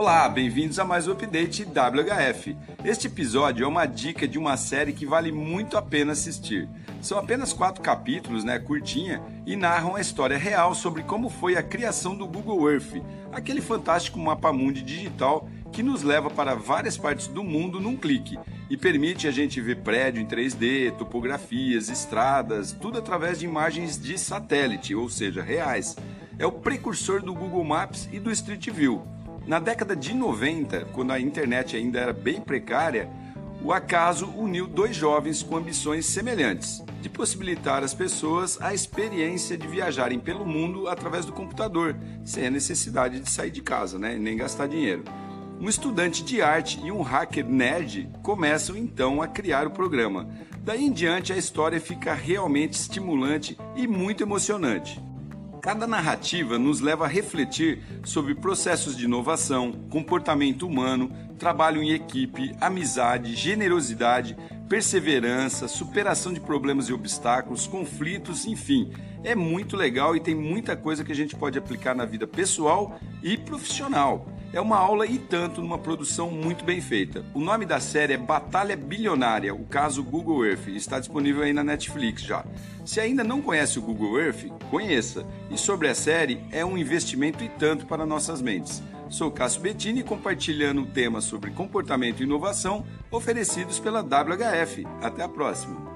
Olá, bem-vindos a mais um update WHF. Este episódio é uma dica de uma série que vale muito a pena assistir. São apenas quatro capítulos, né, curtinha, e narram a história real sobre como foi a criação do Google Earth, aquele fantástico mapa mundi digital que nos leva para várias partes do mundo num clique e permite a gente ver prédio em 3D, topografias, estradas, tudo através de imagens de satélite, ou seja, reais. É o precursor do Google Maps e do Street View. Na década de 90, quando a internet ainda era bem precária, o acaso uniu dois jovens com ambições semelhantes, de possibilitar às pessoas a experiência de viajarem pelo mundo através do computador, sem a necessidade de sair de casa, né? nem gastar dinheiro. Um estudante de arte e um hacker nerd começam então a criar o programa. Daí em diante a história fica realmente estimulante e muito emocionante. Cada narrativa nos leva a refletir sobre processos de inovação, comportamento humano, trabalho em equipe, amizade, generosidade, perseverança, superação de problemas e obstáculos, conflitos, enfim. É muito legal e tem muita coisa que a gente pode aplicar na vida pessoal e profissional. É uma aula e tanto numa produção muito bem feita. O nome da série é Batalha Bilionária, o caso Google Earth, está disponível aí na Netflix já. Se ainda não conhece o Google Earth, conheça. E sobre a série, é um investimento e tanto para nossas mentes. Sou Cássio Bettini compartilhando temas sobre comportamento e inovação oferecidos pela WHF. Até a próxima!